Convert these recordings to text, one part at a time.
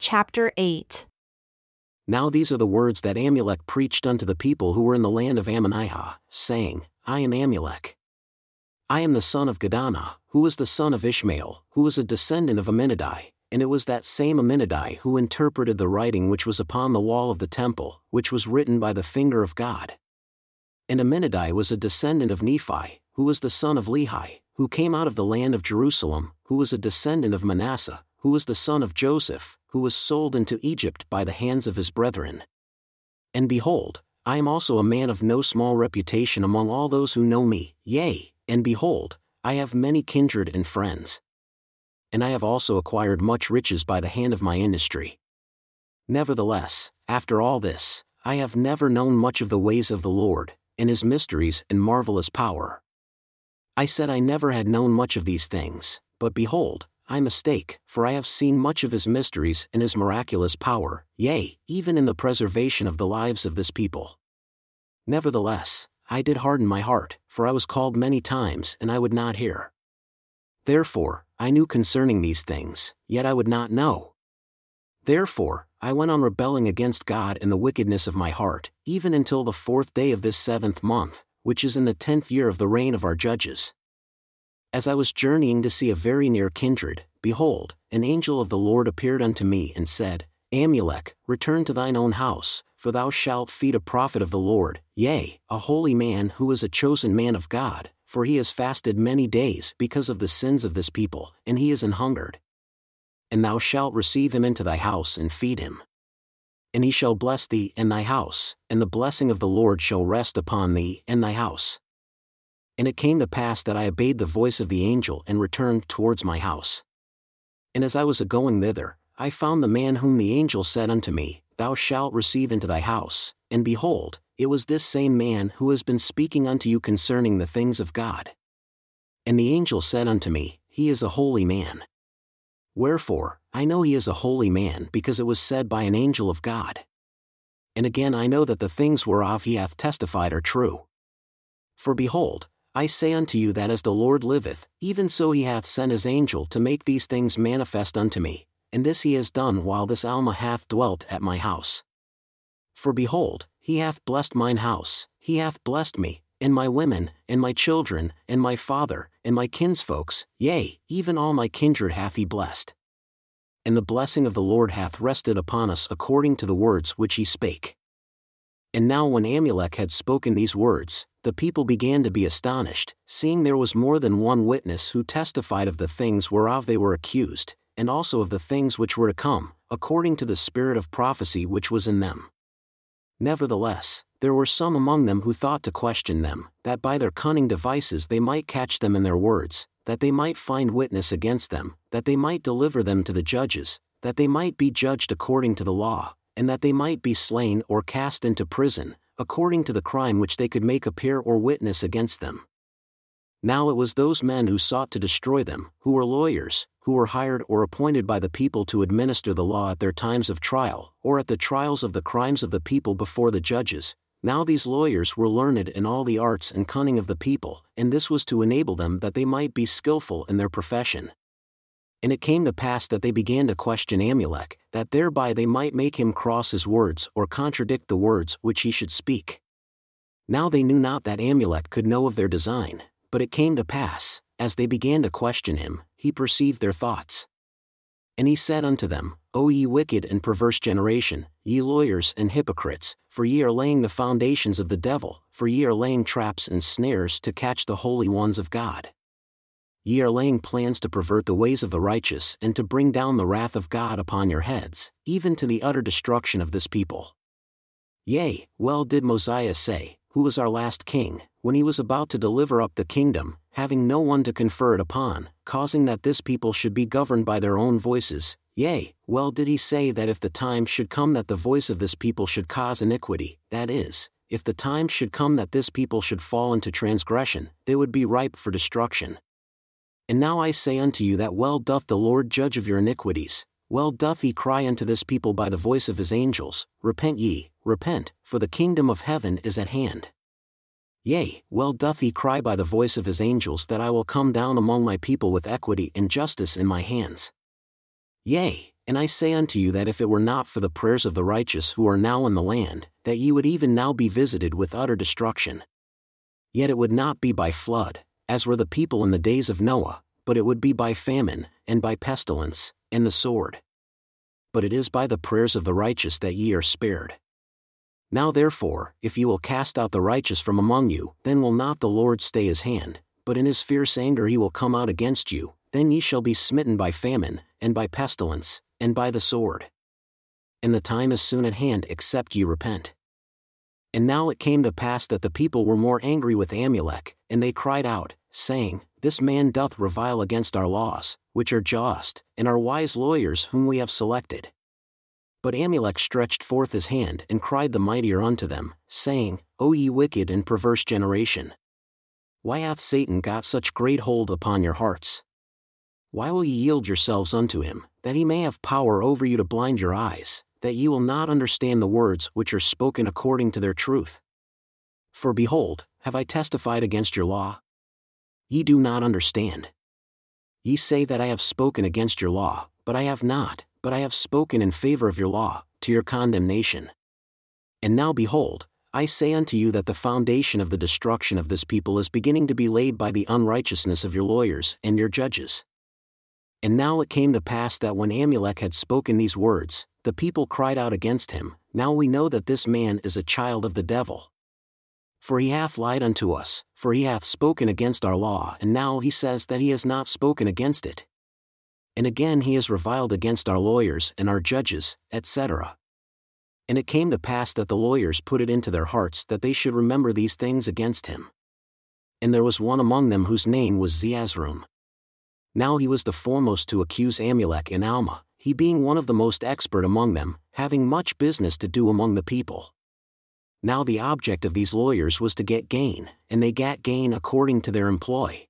Chapter 8 Now these are the words that Amulek preached unto the people who were in the land of Ammonihah, saying, I am Amulek. I am the son of Giddonah, who was the son of Ishmael, who was a descendant of Aminadi, and it was that same Aminadi who interpreted the writing which was upon the wall of the temple, which was written by the finger of God. And Aminadi was a descendant of Nephi, who was the son of Lehi, who came out of the land of Jerusalem, who was a descendant of Manasseh, who was the son of Joseph, who was sold into Egypt by the hands of his brethren. And behold, I am also a man of no small reputation among all those who know me, yea, and behold, I have many kindred and friends and I have also acquired much riches by the hand of my industry. Nevertheless, after all this, I have never known much of the ways of the Lord, and his mysteries and marvelous power. I said I never had known much of these things, but behold, I mistake, for I have seen much of his mysteries and his miraculous power, yea, even in the preservation of the lives of this people. Nevertheless, I did harden my heart, for I was called many times and I would not hear. Therefore, I knew concerning these things, yet I would not know. Therefore, I went on rebelling against God in the wickedness of my heart, even until the fourth day of this seventh month, which is in the tenth year of the reign of our judges. As I was journeying to see a very near kindred, behold, an angel of the Lord appeared unto me and said, Amulek, return to thine own house, for thou shalt feed a prophet of the Lord, yea, a holy man who is a chosen man of God, for he has fasted many days because of the sins of this people, and he is an hungered. And thou shalt receive him into thy house and feed him. And he shall bless thee and thy house, and the blessing of the Lord shall rest upon thee and thy house. And it came to pass that I obeyed the voice of the angel and returned towards my house. And as I was a going thither, I found the man whom the angel said unto me, Thou shalt receive into thy house, and behold, it was this same man who has been speaking unto you concerning the things of God. And the angel said unto me, He is a holy man. Wherefore, I know he is a holy man because it was said by an angel of God. And again I know that the things whereof he hath testified are true. For behold, I say unto you that as the Lord liveth, even so he hath sent his angel to make these things manifest unto me, and this he has done while this Alma hath dwelt at my house. For behold, he hath blessed mine house, he hath blessed me, and my women, and my children, and my father, and my kinsfolks, yea, even all my kindred hath he blessed. And the blessing of the Lord hath rested upon us according to the words which he spake. And now when Amulek had spoken these words, the people began to be astonished, seeing there was more than one witness who testified of the things whereof they were accused, and also of the things which were to come, according to the spirit of prophecy which was in them. Nevertheless, there were some among them who thought to question them, that by their cunning devices they might catch them in their words, that they might find witness against them, that they might deliver them to the judges, that they might be judged according to the law, and that they might be slain or cast into prison, according to the crime which they could make appear or witness against them. Now it was those men who sought to destroy them, who were lawyers, who were hired or appointed by the people to administer the law at their times of trial, or at the trials of the crimes of the people before the judges. Now these lawyers were learned in all the arts and cunning of the people, and this was to enable them that they might be skilful in their profession. And it came to pass that they began to question Amulek, that thereby they might make him cross his words or contradict the words which he should speak. Now they knew not that Amulek could know of their design, but it came to pass, as they began to question him, he perceived their thoughts. And he said unto them, O ye wicked and perverse generation, ye lawyers and hypocrites, for ye are laying the foundations of the devil, for ye are laying traps and snares to catch the holy ones of God. Ye are laying plans to pervert the ways of the righteous and to bring down the wrath of God upon your heads, even to the utter destruction of this people. Yea, well did Mosiah say, who was our last king, when he was about to deliver up the kingdom, having no one to confer it upon, causing that this people should be governed by their own voices. Yea, well did he say that if the time should come that the voice of this people should cause iniquity, that is, if the time should come that this people should fall into transgression, they would be ripe for destruction. And now I say unto you that well doth the Lord judge of your iniquities, well doth he cry unto this people by the voice of his angels, Repent ye, repent, for the kingdom of heaven is at hand. Yea, well doth he cry by the voice of his angels that I will come down among my people with equity and justice in my hands. Yea, And I say unto you that if it were not for the prayers of the righteous who are now in the land, that ye would even now be visited with utter destruction. Yet it would not be by flood, as were the people in the days of Noah, but it would be by famine, and by pestilence, and the sword. But it is by the prayers of the righteous that ye are spared. Now therefore, if ye will cast out the righteous from among you, then will not the Lord stay his hand, but in his fierce anger he will come out against you, then ye shall be smitten by famine, and by pestilence, and by the sword. And the time is soon at hand except ye repent. And now it came to pass that the people were more angry with Amulek, and they cried out, saying, This man doth revile against our laws, which are just, and our wise lawyers whom we have selected. But Amulek stretched forth his hand and cried the mightier unto them, saying, O ye wicked and perverse generation! Why hath Satan got such great hold upon your hearts? Why will ye yield yourselves unto him, that he may have power over you to blind your eyes, that ye will not understand the words which are spoken according to their truth? For behold, have I testified against your law? Ye do not understand. Ye say that I have spoken against your law, but I have not, but I have spoken in favor of your law, to your condemnation. And now behold, I say unto you that the foundation of the destruction of this people is beginning to be laid by the unrighteousness of your lawyers and your judges. And now it came to pass that when Amulek had spoken these words, the people cried out against him, Now we know that this man is a child of the devil. For he hath lied unto us, for he hath spoken against our law, and now he says that he has not spoken against it and again he has reviled against our lawyers and our judges, etc. And it came to pass that the lawyers put it into their hearts that they should remember these things against him. And there was one among them whose name was Zeezrom. Now he was the foremost to accuse Amulek and Alma, he being one of the most expert among them, having much business to do among the people. Now the object of these lawyers was to get gain, and they gat gain according to their employ.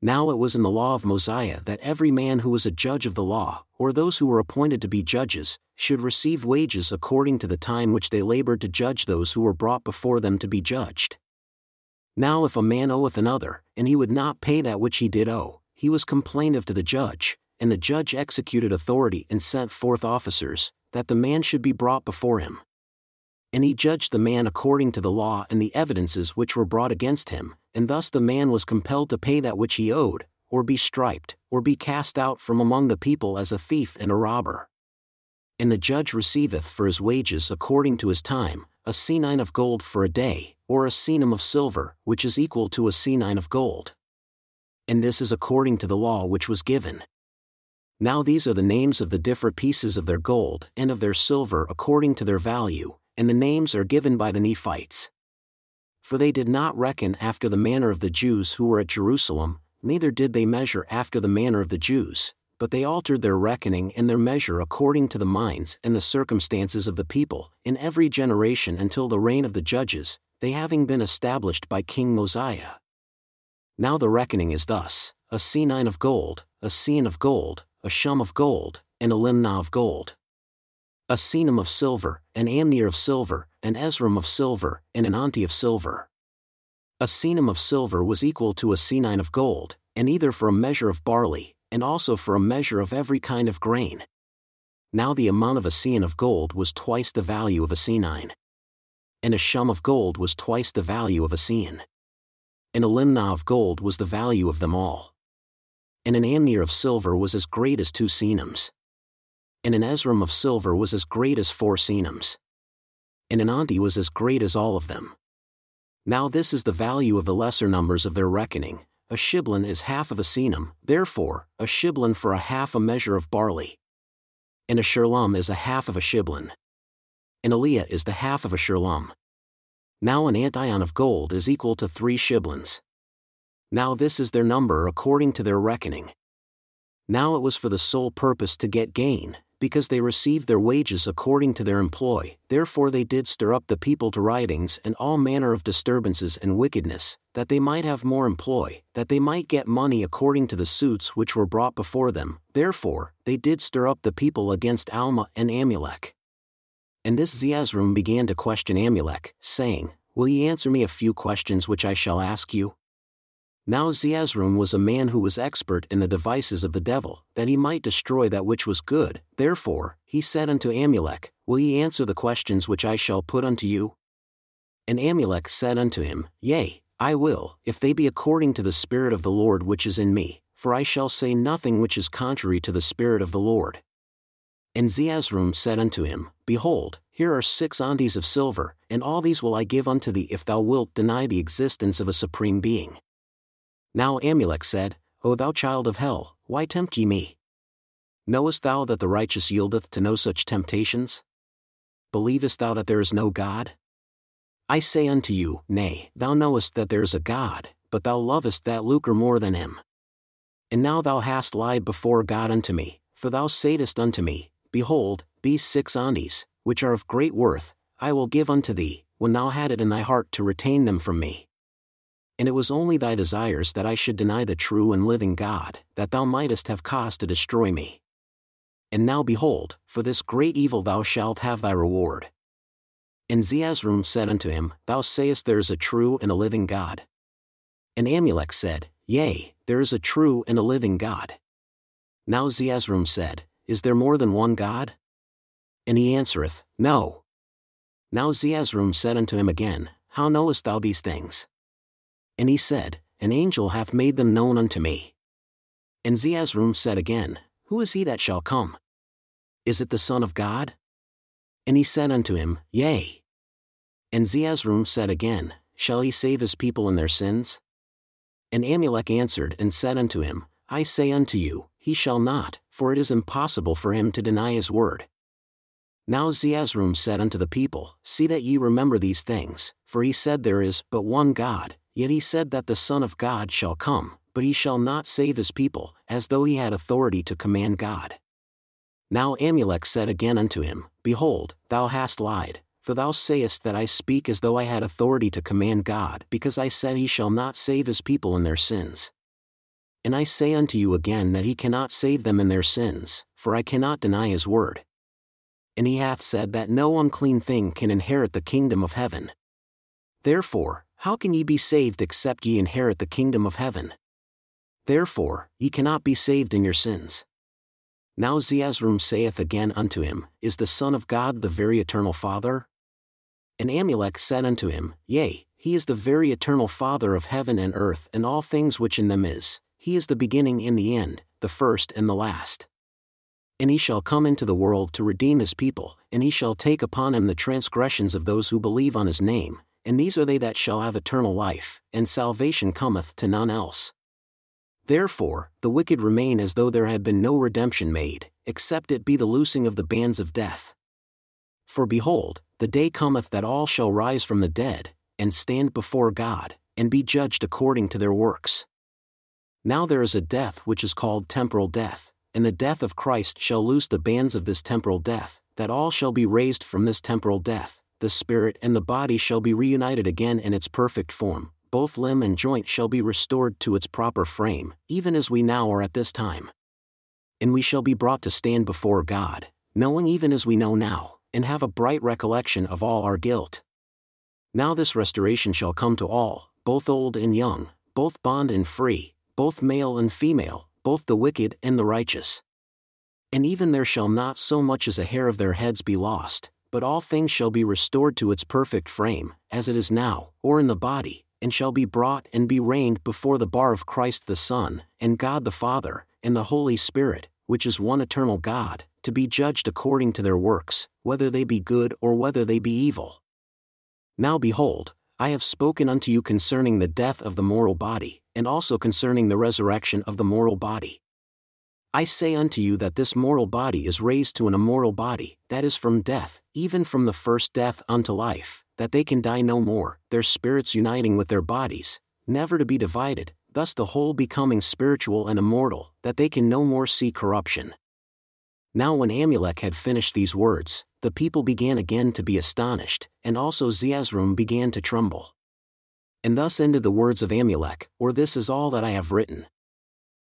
Now it was in the law of Mosiah that every man who was a judge of the law, or those who were appointed to be judges, should receive wages according to the time which they labored to judge those who were brought before them to be judged. Now if a man oweth another, and he would not pay that which he did owe, he was complained of to the judge, and the judge executed authority and sent forth officers, that the man should be brought before him. And he judged the man according to the law and the evidences which were brought against him, and thus the man was compelled to pay that which he owed, or be striped, or be cast out from among the people as a thief and a robber. And the judge receiveth for his wages according to his time, a senine of gold for a day, or a senum of silver, which is equal to a senine of gold. And this is according to the law which was given. Now these are the names of the different pieces of their gold and of their silver according to their value, and the names are given by the Nephites for they did not reckon after the manner of the Jews who were at Jerusalem, neither did they measure after the manner of the Jews, but they altered their reckoning and their measure according to the minds and the circumstances of the people, in every generation until the reign of the judges, they having been established by King Mosiah. Now the reckoning is thus a senine of gold, a seon of gold, a shum of gold, and a limnah of gold a senum of silver, an amnor of silver, an ezrom of silver, and an onti of silver. A senum of silver was equal to a senine of gold, and either for a measure of barley, and also for a measure of every kind of grain. Now the amount of a seon of gold was twice the value of a senine. And a shum of gold was twice the value of a seon. And a limnah of gold was the value of them all. And an amnor of silver was as great as two senums and an ezrom of silver was as great as four senums. And an onti was as great as all of them. Now this is the value of the lesser numbers of their reckoning. A shiblon is half of a senum, therefore, a shiblon for a half a measure of barley. And a shiblum is a half of a shiblon. And a leah is the half of a shiblum. Now an antion of gold is equal to three shiblons. Now this is their number according to their reckoning. Now it was for the sole purpose to get gain, because they received their wages according to their employ, therefore they did stir up the people to riotings and all manner of disturbances and wickedness, that they might have more employ, that they might get money according to the suits which were brought before them, therefore, they did stir up the people against Alma and Amulek. And this Zeezrom began to question Amulek, saying, Will ye answer me a few questions which I shall ask you? Now Zeezrom was a man who was expert in the devices of the devil, that he might destroy that which was good. Therefore, he said unto Amulek, Will ye answer the questions which I shall put unto you? And Amulek said unto him, Yea, I will, if they be according to the Spirit of the Lord which is in me, for I shall say nothing which is contrary to the Spirit of the Lord. And Zeezrom said unto him, Behold, here are six onties of silver, and all these will I give unto thee if thou wilt deny the existence of a supreme being. Now Amulek said, O thou child of hell, why tempt ye me? Knowest thou that the righteous yieldeth to no such temptations? Believest thou that there is no God? I say unto you, Nay, thou knowest that there is a God, but thou lovest that lucre more than him. And now thou hast lied before God unto me, for thou saidest unto me, Behold, these six onties, which are of great worth, I will give unto thee, when thou had it in thy heart to retain them from me. And it was only thy desires that I should deny the true and living God, that thou mightest have cause to destroy me. And now behold, for this great evil thou shalt have thy reward. And Zeezrom said unto him, Thou sayest there is a true and a living God. And Amulek said, Yea, there is a true and a living God. Now Zeezrom said, Is there more than one God? And he answereth, No. Now Zeezrom said unto him again, How knowest thou these things? And he said, An angel hath made them known unto me. And Zeezrom said again, Who is he that shall come? Is it the Son of God? And he said unto him, Yea. And Zeezrom said again, Shall he save his people in their sins? And Amulek answered and said unto him, I say unto you, he shall not, for it is impossible for him to deny his word. Now Zeezrom said unto the people, See that ye remember these things, for he said there is but one God, yet he said that the Son of God shall come, but he shall not save his people, as though he had authority to command God. Now Amulek said again unto him, Behold, thou hast lied, for thou sayest that I speak as though I had authority to command God, because I said he shall not save his people in their sins. And I say unto you again that he cannot save them in their sins, for I cannot deny his word. And he hath said that no unclean thing can inherit the kingdom of heaven. Therefore, how can ye be saved except ye inherit the kingdom of heaven? Therefore, ye cannot be saved in your sins. Now Zeezrom saith again unto him, Is the Son of God the very eternal Father? And Amulek said unto him, Yea, he is the very eternal Father of heaven and earth and all things which in them is, he is the beginning and the end, the first and the last. And he shall come into the world to redeem his people, and he shall take upon him the transgressions of those who believe on his name, and these are they that shall have eternal life, and salvation cometh to none else. Therefore, the wicked remain as though there had been no redemption made, except it be the loosing of the bands of death. For behold, the day cometh that all shall rise from the dead, and stand before God, and be judged according to their works. Now there is a death which is called temporal death, and the death of Christ shall loose the bands of this temporal death, that all shall be raised from this temporal death, the spirit and the body shall be reunited again in its perfect form, both limb and joint shall be restored to its proper frame, even as we now are at this time. And we shall be brought to stand before God, knowing even as we know now, and have a bright recollection of all our guilt. Now this restoration shall come to all, both old and young, both bond and free, both male and female, both the wicked and the righteous. And even there shall not so much as a hair of their heads be lost, but all things shall be restored to its perfect frame, as it is now, or in the body, and shall be brought and be reigned before the bar of Christ the Son, and God the Father, and the Holy Spirit, which is one eternal God, to be judged according to their works, whether they be good or whether they be evil. Now behold, I have spoken unto you concerning the death of the mortal body, and also concerning the resurrection of the mortal body. I say unto you that this mortal body is raised to an immortal body, that is from death, even from the first death unto life, that they can die no more, their spirits uniting with their bodies, never to be divided, thus the whole becoming spiritual and immortal, that they can no more see corruption. Now when Amulek had finished these words, the people began again to be astonished, and also Zeezrom began to tremble. And thus ended the words of Amulek, or this is all that I have written.